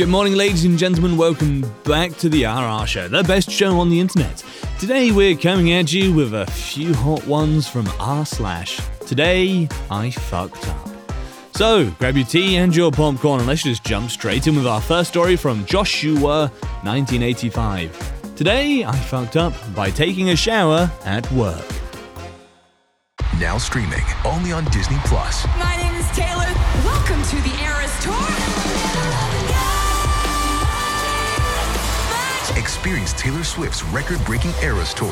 Good morning, ladies and gentlemen. Welcome back to the RR Show, the best show on the internet. Today we're coming at you with a few hot ones from r slash. Today I fucked up. So grab your tea and your popcorn and let's just jump straight in with our first story from Joshua, 1985. Today I fucked up by taking a shower at work. Now streaming only on Disney Plus. My name is Taylor. Welcome to the Eras Tour. Experience Taylor Swift's record-breaking Eras Tour.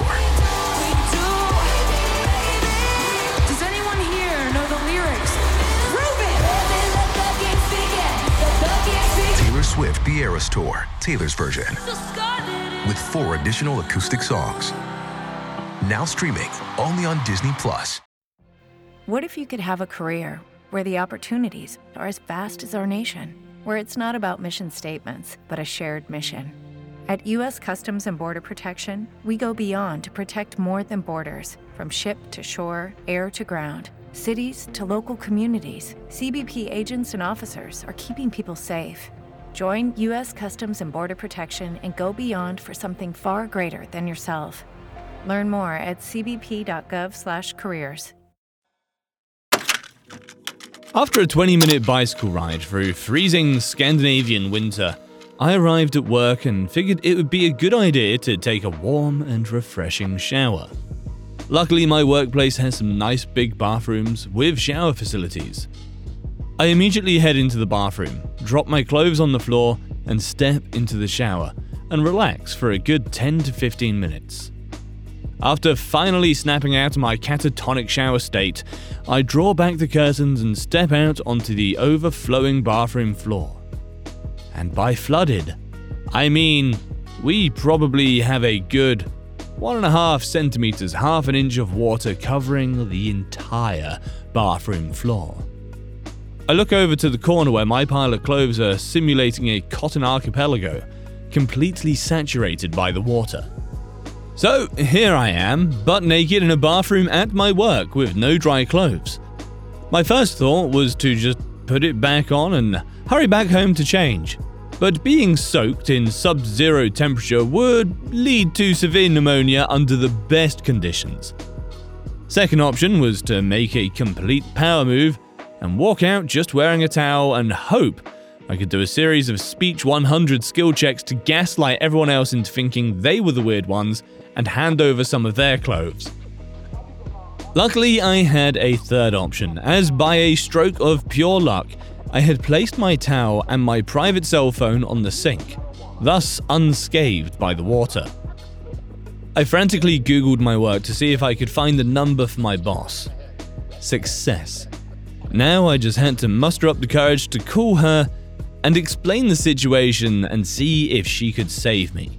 Does anyone here know the lyrics? Prove it! Taylor Swift The Eras Tour, Taylor's version, with four additional acoustic songs. Now streaming only on Disney Plus. What if you could have a career where the opportunities are as vast as our nation, where it's not about mission statements, but a shared mission? At U.S. Customs and Border Protection, we go beyond to protect more than borders from ship to shore, air to ground, cities to local communities. CBP agents and officers are keeping people safe. Join U.S. Customs and Border Protection and go beyond for something far greater than yourself. Learn more at cbp.gov/careers. After a 20 minute bicycle ride through freezing Scandinavian winter, I arrived at work and figured it would be a good idea to take a warm and refreshing shower. Luckily, my workplace has some nice big bathrooms with shower facilities. I immediately head into the bathroom, drop my clothes on the floor, and step into the shower and relax for a good 10 to 15 minutes. After finally snapping out of my catatonic shower state, I draw back the curtains and step out onto the overflowing bathroom floor. And by flooded, I mean we probably have a good one and a half centimeters, half an inch of water covering the entire bathroom floor. I look over to the corner where my pile of clothes are simulating a cotton archipelago, completely saturated by the water. So here I am, butt naked in a bathroom at my work with no dry clothes. My first thought was to just put it back on and hurry back home to change but being soaked in sub zero temperature would lead to severe pneumonia under the best conditions. Second option was to make a complete power move and walk out just wearing a towel and hope I could do a series of Speech 100 skill checks to gaslight everyone else into thinking they were the weird ones and hand over some of their clothes. Luckily, I had a third option, as by a stroke of pure luck, I had placed my towel and my private cell phone on the sink, thus unscathed by the water. I frantically Googled my work to see if I could find the number for my boss. Success. Now I just had to muster up the courage to call her and explain the situation and see if she could save me.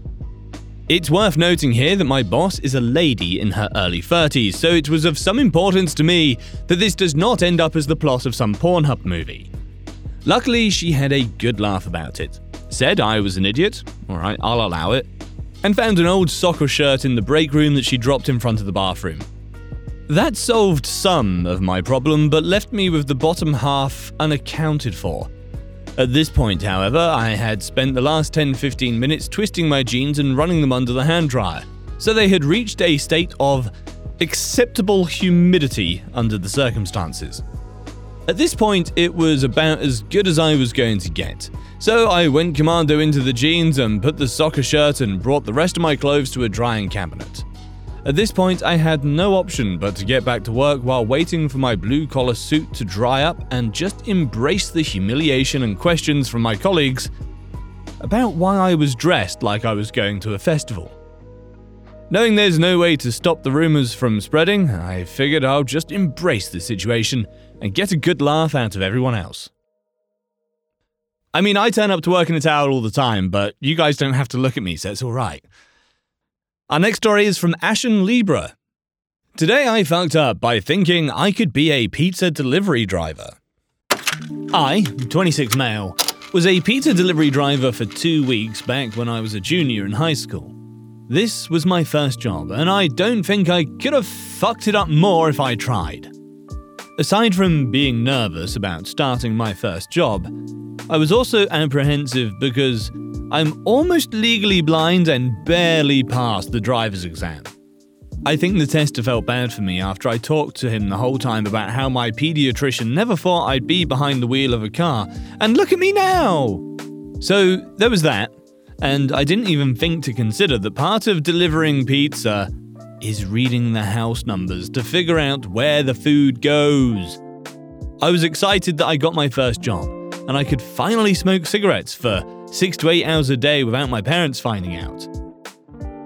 It's worth noting here that my boss is a lady in her early 30s, so it was of some importance to me that this does not end up as the plot of some Pornhub movie. Luckily, she had a good laugh about it. Said I was an idiot, alright, I'll allow it, and found an old soccer shirt in the break room that she dropped in front of the bathroom. That solved some of my problem, but left me with the bottom half unaccounted for. At this point, however, I had spent the last 10 15 minutes twisting my jeans and running them under the hand dryer, so they had reached a state of acceptable humidity under the circumstances. At this point, it was about as good as I was going to get. So I went commando into the jeans and put the soccer shirt and brought the rest of my clothes to a drying cabinet. At this point, I had no option but to get back to work while waiting for my blue collar suit to dry up and just embrace the humiliation and questions from my colleagues about why I was dressed like I was going to a festival. Knowing there's no way to stop the rumours from spreading, I figured I'll just embrace the situation and get a good laugh out of everyone else. I mean, I turn up to work in a towel all the time, but you guys don't have to look at me, so it's alright. Our next story is from Ashen Libra. Today I fucked up by thinking I could be a pizza delivery driver. I, 26 male, was a pizza delivery driver for two weeks back when I was a junior in high school. This was my first job, and I don't think I could have fucked it up more if I tried. Aside from being nervous about starting my first job, I was also apprehensive because I'm almost legally blind and barely passed the driver's exam. I think the tester felt bad for me after I talked to him the whole time about how my pediatrician never thought I'd be behind the wheel of a car, and look at me now! So there was that, and I didn't even think to consider that part of delivering pizza is reading the house numbers to figure out where the food goes. I was excited that I got my first job, and I could finally smoke cigarettes for six to eight hours a day without my parents finding out.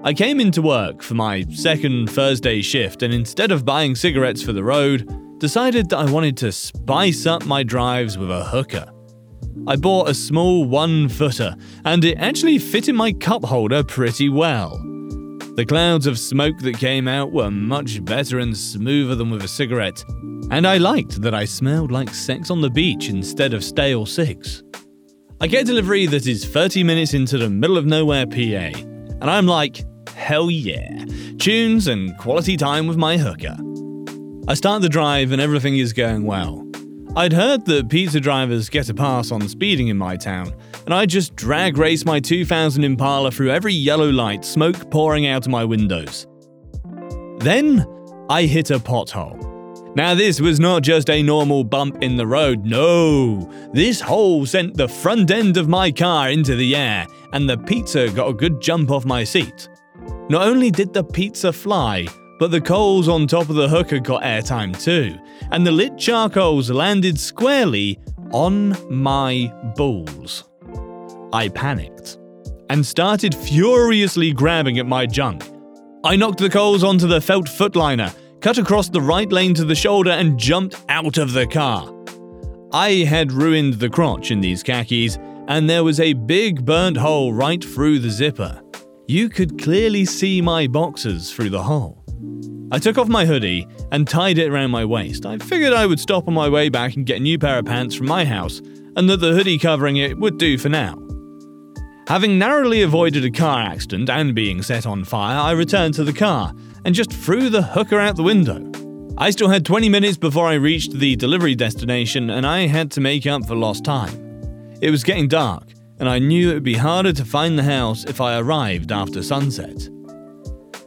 I came into work for my second Thursday shift, and instead of buying cigarettes for the road, decided that I wanted to spice up my drives with a hookah. I bought a small one footer, and it actually fit in my cup holder pretty well. The clouds of smoke that came out were much better and smoother than with a cigarette, and I liked that I smelled like sex on the beach instead of stale cigs. I get delivery that is 30 minutes into the middle of nowhere PA, and I'm like, hell yeah, tunes and quality time with my hookah. I start the drive and everything is going well. I'd heard that pizza drivers get a pass on speeding in my town, and I just drag race my 2000 Impala through every yellow light, smoke pouring out of my windows. Then I hit a pothole. Now, this was not just a normal bump in the road, no. This hole sent the front end of my car into the air, and the pizza got a good jump off my seat. Not only did the pizza fly, but the coals on top of the hookah got airtime too, and the lit charcoals landed squarely on my balls. I panicked and started furiously grabbing at my junk. I knocked the coals onto the felt footliner, cut across the right lane to the shoulder, and jumped out of the car. I had ruined the crotch in these khakis, and there was a big burnt hole right through the zipper. You could clearly see my boxers through the hole. I took off my hoodie and tied it around my waist. I figured I would stop on my way back and get a new pair of pants from my house, and that the hoodie covering it would do for now. Having narrowly avoided a car accident and being set on fire, I returned to the car and just threw the hookah out the window. I still had 20 minutes before I reached the delivery destination, and I had to make up for lost time. It was getting dark, and I knew it would be harder to find the house if I arrived after sunset.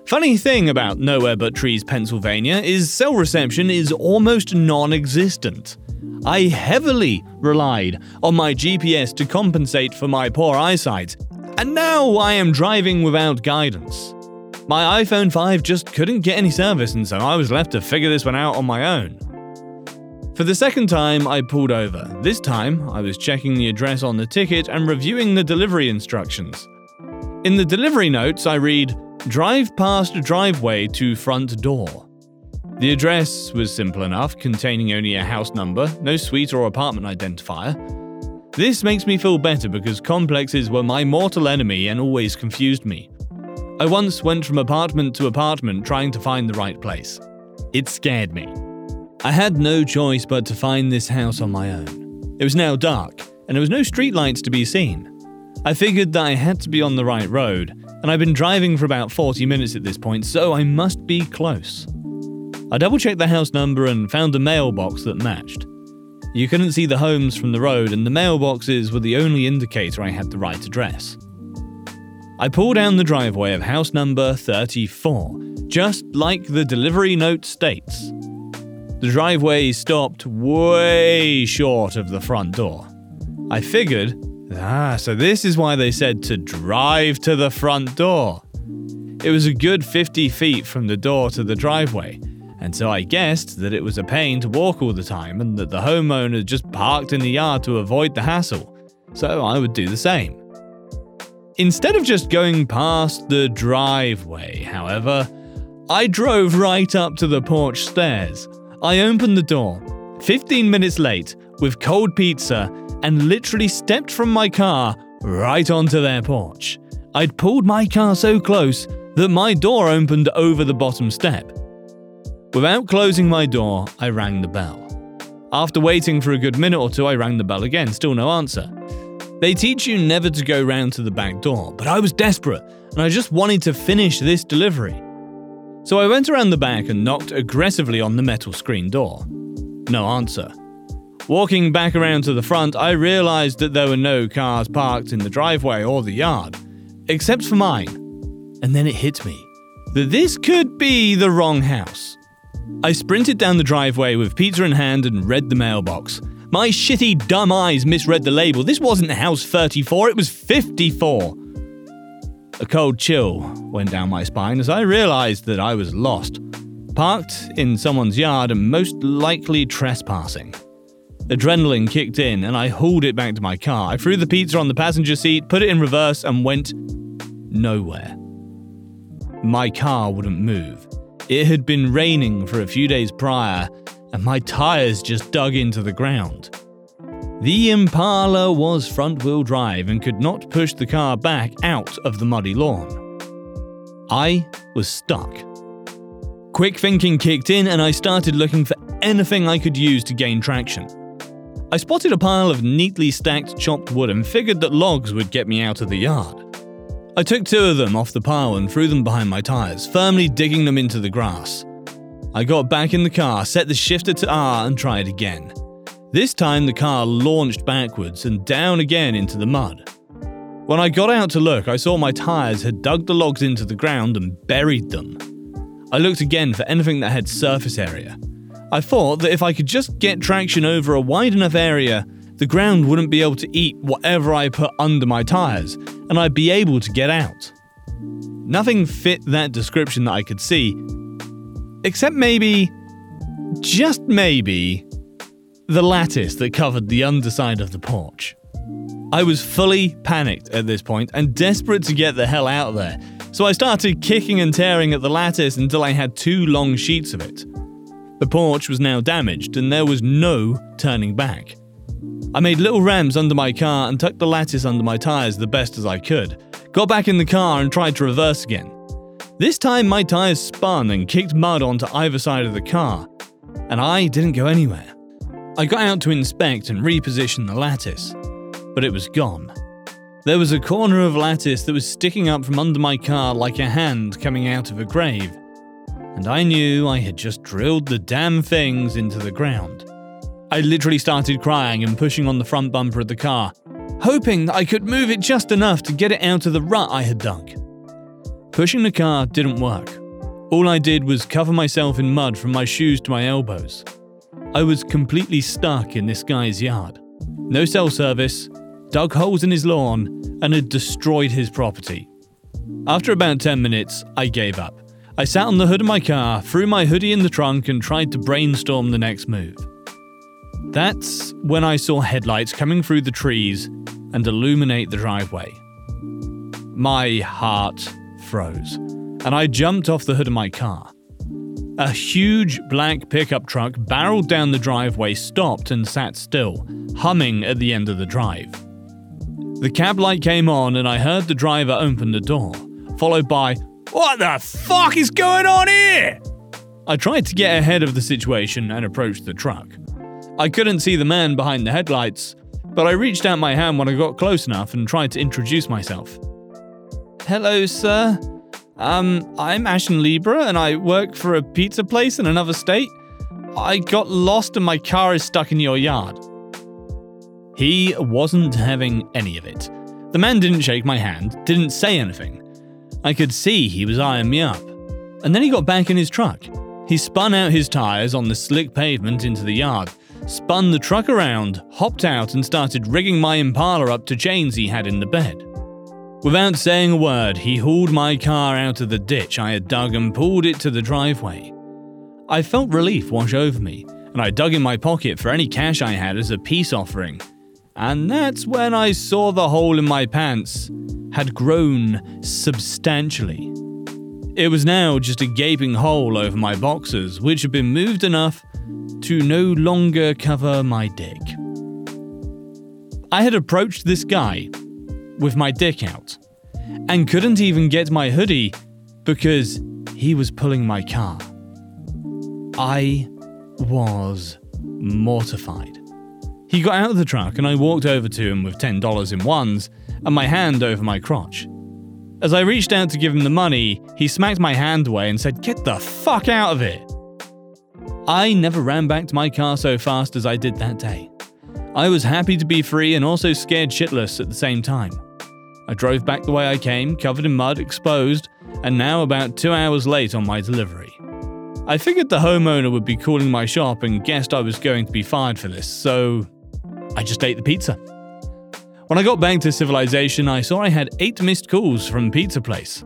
Funny thing about Nowhere But Trees, Pennsylvania is cell reception is almost non existent. I heavily relied on my GPS to compensate for my poor eyesight, and now I am driving without guidance. My iPhone 5 just couldn't get any service, and so I was left to figure this one out on my own. For the second time, I pulled over. This time, I was checking the address on the ticket and reviewing the delivery instructions. In the delivery notes, I read, Drive past driveway to front door. The address was simple enough, containing only a house number, no suite or apartment identifier. This makes me feel better because complexes were my mortal enemy and always confused me. I once went from apartment to apartment trying to find the right place. It scared me. I had no choice but to find this house on my own. It was now dark, and there was no streetlights to be seen. I figured that I had to be on the right road, and I've been driving for about 40 minutes at this point, so I must be close. I double checked the house number and found a mailbox that matched. You couldn't see the homes from the road, and the mailboxes were the only indicator I had the right address. I pulled down the driveway of house number 34, just like the delivery note states. The driveway stopped way short of the front door. I figured Ah, so this is why they said to drive to the front door. It was a good 50 feet from the door to the driveway, and so I guessed that it was a pain to walk all the time and that the homeowner just parked in the yard to avoid the hassle, so I would do the same. Instead of just going past the driveway, however, I drove right up to the porch stairs. I opened the door, 15 minutes late, with cold pizza and literally stepped from my car right onto their porch. I'd pulled my car so close that my door opened over the bottom step. Without closing my door, I rang the bell. After waiting for a good minute or two, I rang the bell again, still no answer. They teach you never to go round to the back door, but I was desperate and I just wanted to finish this delivery. So I went around the back and knocked aggressively on the metal screen door. No answer. Walking back around to the front, I realized that there were no cars parked in the driveway or the yard, except for mine. And then it hit me that this could be the wrong house. I sprinted down the driveway with pizza in hand and read the mailbox. My shitty dumb eyes misread the label. This wasn't house 34, it was 54. A cold chill went down my spine as I realized that I was lost, parked in someone's yard and most likely trespassing. Adrenaline kicked in and I hauled it back to my car. I threw the pizza on the passenger seat, put it in reverse, and went nowhere. My car wouldn't move. It had been raining for a few days prior, and my tyres just dug into the ground. The Impala was front wheel drive and could not push the car back out of the muddy lawn. I was stuck. Quick thinking kicked in, and I started looking for anything I could use to gain traction. I spotted a pile of neatly stacked chopped wood and figured that logs would get me out of the yard. I took two of them off the pile and threw them behind my tyres, firmly digging them into the grass. I got back in the car, set the shifter to R, and tried again. This time the car launched backwards and down again into the mud. When I got out to look, I saw my tyres had dug the logs into the ground and buried them. I looked again for anything that had surface area, I thought that if I could just get traction over a wide enough area, the ground wouldn't be able to eat whatever I put under my tyres, and I'd be able to get out. Nothing fit that description that I could see, except maybe, just maybe, the lattice that covered the underside of the porch. I was fully panicked at this point and desperate to get the hell out of there, so I started kicking and tearing at the lattice until I had two long sheets of it. The porch was now damaged, and there was no turning back. I made little ramps under my car and tucked the lattice under my tyres the best as I could. Got back in the car and tried to reverse again. This time my tyres spun and kicked mud onto either side of the car, and I didn't go anywhere. I got out to inspect and reposition the lattice, but it was gone. There was a corner of lattice that was sticking up from under my car like a hand coming out of a grave and I knew I had just drilled the damn things into the ground. I literally started crying and pushing on the front bumper of the car, hoping that I could move it just enough to get it out of the rut I had dug. Pushing the car didn't work. All I did was cover myself in mud from my shoes to my elbows. I was completely stuck in this guy's yard. No cell service, dug holes in his lawn, and had destroyed his property. After about 10 minutes, I gave up. I sat on the hood of my car, threw my hoodie in the trunk, and tried to brainstorm the next move. That's when I saw headlights coming through the trees and illuminate the driveway. My heart froze, and I jumped off the hood of my car. A huge black pickup truck barreled down the driveway, stopped, and sat still, humming at the end of the drive. The cab light came on, and I heard the driver open the door, followed by, what the fuck is going on here? I tried to get ahead of the situation and approached the truck. I couldn't see the man behind the headlights, but I reached out my hand when I got close enough and tried to introduce myself. Hello, sir. Um, I'm Ashen Libra and I work for a pizza place in another state. I got lost and my car is stuck in your yard. He wasn't having any of it. The man didn't shake my hand, didn't say anything. I could see he was eyeing me up. And then he got back in his truck. He spun out his tyres on the slick pavement into the yard, spun the truck around, hopped out, and started rigging my Impala up to chains he had in the bed. Without saying a word, he hauled my car out of the ditch I had dug and pulled it to the driveway. I felt relief wash over me, and I dug in my pocket for any cash I had as a peace offering. And that's when I saw the hole in my pants had grown substantially. It was now just a gaping hole over my boxers, which had been moved enough to no longer cover my dick. I had approached this guy with my dick out and couldn't even get my hoodie because he was pulling my car. I was mortified. He got out of the truck and I walked over to him with $10 in ones and my hand over my crotch. As I reached out to give him the money, he smacked my hand away and said, Get the fuck out of it! I never ran back to my car so fast as I did that day. I was happy to be free and also scared shitless at the same time. I drove back the way I came, covered in mud, exposed, and now about two hours late on my delivery. I figured the homeowner would be calling my shop and guessed I was going to be fired for this, so I just ate the pizza. When I got back to civilization, I saw I had eight missed calls from Pizza Place.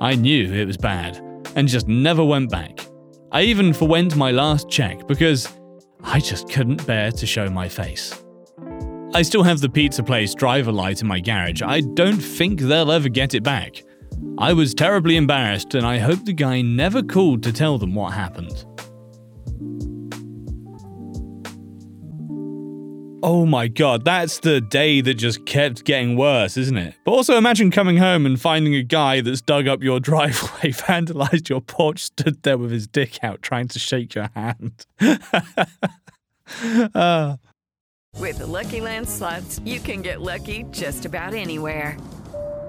I knew it was bad and just never went back. I even forwent my last check because I just couldn't bear to show my face. I still have the pizza place driver light in my garage. I don't think they'll ever get it back. I was terribly embarrassed, and I hope the guy never called to tell them what happened. Oh my god, that's the day that just kept getting worse, isn't it? But also imagine coming home and finding a guy that's dug up your driveway, vandalized your porch, stood there with his dick out trying to shake your hand. uh. With the Lucky Land slots, you can get lucky just about anywhere.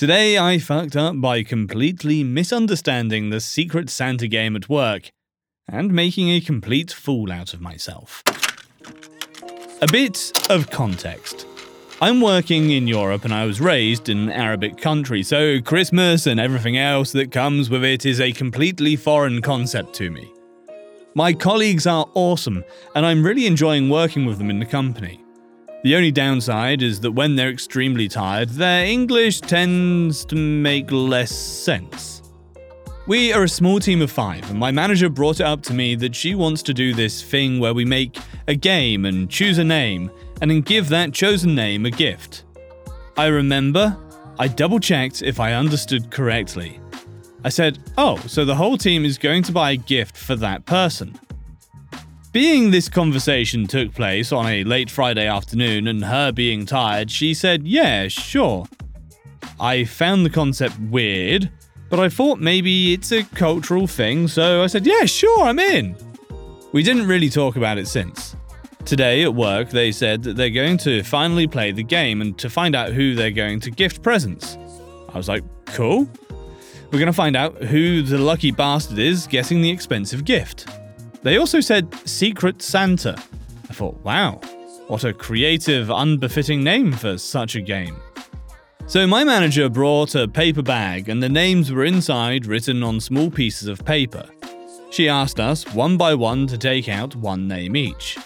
Today I fucked up by completely misunderstanding the Secret Santa game at work and making a complete fool out of myself. A bit of context. I'm working in Europe and I was raised in an Arabic country, so Christmas and everything else that comes with it is a completely foreign concept to me. My colleagues are awesome, and I'm really enjoying working with them in the company. The only downside is that when they're extremely tired, their English tends to make less sense. We are a small team of five, and my manager brought it up to me that she wants to do this thing where we make a game and choose a name, and then give that chosen name a gift. I remember, I double checked if I understood correctly. I said, Oh, so the whole team is going to buy a gift for that person. Being this conversation took place on a late Friday afternoon and her being tired, she said, Yeah, sure. I found the concept weird, but I thought maybe it's a cultural thing, so I said, Yeah, sure, I'm in. We didn't really talk about it since. Today at work, they said that they're going to finally play the game and to find out who they're going to gift presents. I was like, Cool. We're going to find out who the lucky bastard is getting the expensive gift. They also said Secret Santa. I thought, wow, what a creative, unbefitting name for such a game. So my manager brought a paper bag and the names were inside written on small pieces of paper. She asked us one by one to take out one name each.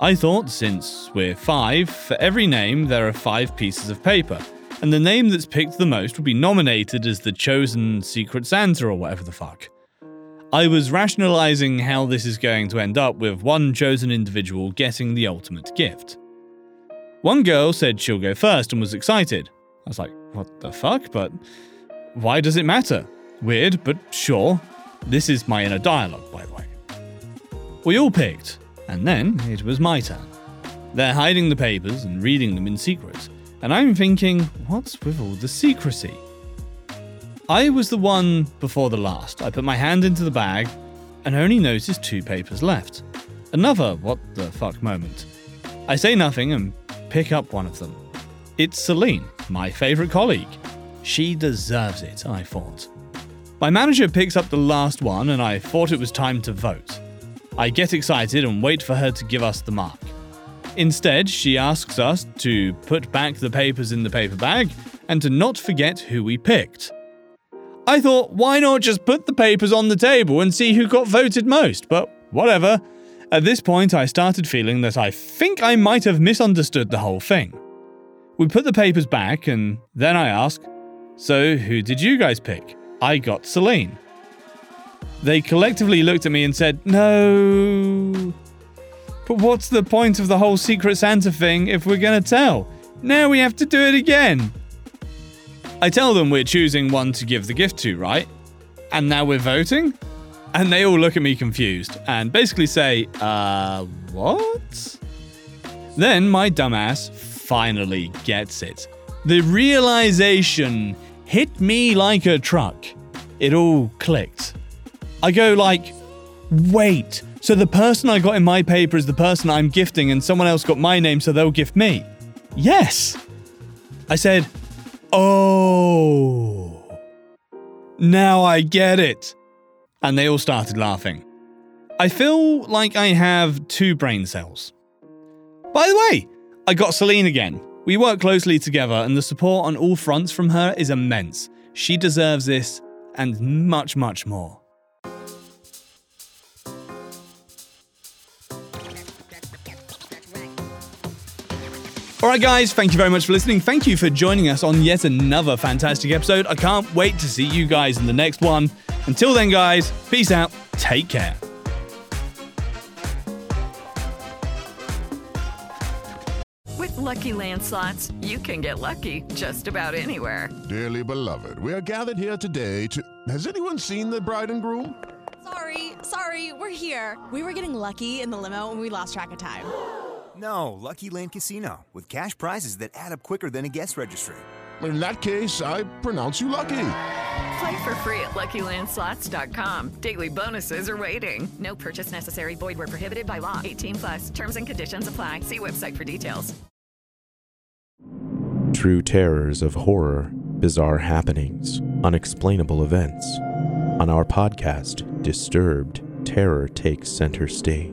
I thought since we're five, for every name there are five pieces of paper, and the name that's picked the most would be nominated as the chosen Secret Santa or whatever the fuck. I was rationalizing how this is going to end up with one chosen individual getting the ultimate gift. One girl said she'll go first and was excited. I was like, what the fuck? But why does it matter? Weird, but sure. This is my inner dialogue, by the way. We all picked, and then it was my turn. They're hiding the papers and reading them in secret, and I'm thinking, what's with all the secrecy? I was the one before the last. I put my hand into the bag and only noticed two papers left. Another what the fuck moment. I say nothing and pick up one of them. It's Celine, my favourite colleague. She deserves it, I thought. My manager picks up the last one and I thought it was time to vote. I get excited and wait for her to give us the mark. Instead, she asks us to put back the papers in the paper bag and to not forget who we picked. I thought, why not just put the papers on the table and see who got voted most? But whatever. At this point, I started feeling that I think I might have misunderstood the whole thing. We put the papers back, and then I asked, So, who did you guys pick? I got Celine. They collectively looked at me and said, No. But what's the point of the whole Secret Santa thing if we're gonna tell? Now we have to do it again. I tell them we're choosing one to give the gift to, right? And now we're voting? And they all look at me confused and basically say, uh, what? Then my dumbass finally gets it. The realization hit me like a truck. It all clicked. I go like, wait, so the person I got in my paper is the person I'm gifting and someone else got my name so they'll gift me? Yes. I said, oh. Now I get it. And they all started laughing. I feel like I have two brain cells. By the way, I got Celine again. We work closely together, and the support on all fronts from her is immense. She deserves this and much, much more. All right, guys, thank you very much for listening. Thank you for joining us on yet another fantastic episode. I can't wait to see you guys in the next one. Until then, guys, peace out. Take care. With Lucky Land slots, you can get lucky just about anywhere. Dearly beloved, we are gathered here today to. Has anyone seen the bride and groom? Sorry, sorry, we're here. We were getting lucky in the limo and we lost track of time. No, Lucky Land Casino, with cash prizes that add up quicker than a guest registry. In that case, I pronounce you lucky. Play for free at LuckyLandSlots.com. Daily bonuses are waiting. No purchase necessary. Void where prohibited by law. 18 plus. Terms and conditions apply. See website for details. True terrors of horror, bizarre happenings, unexplainable events. On our podcast, Disturbed, terror takes center stage.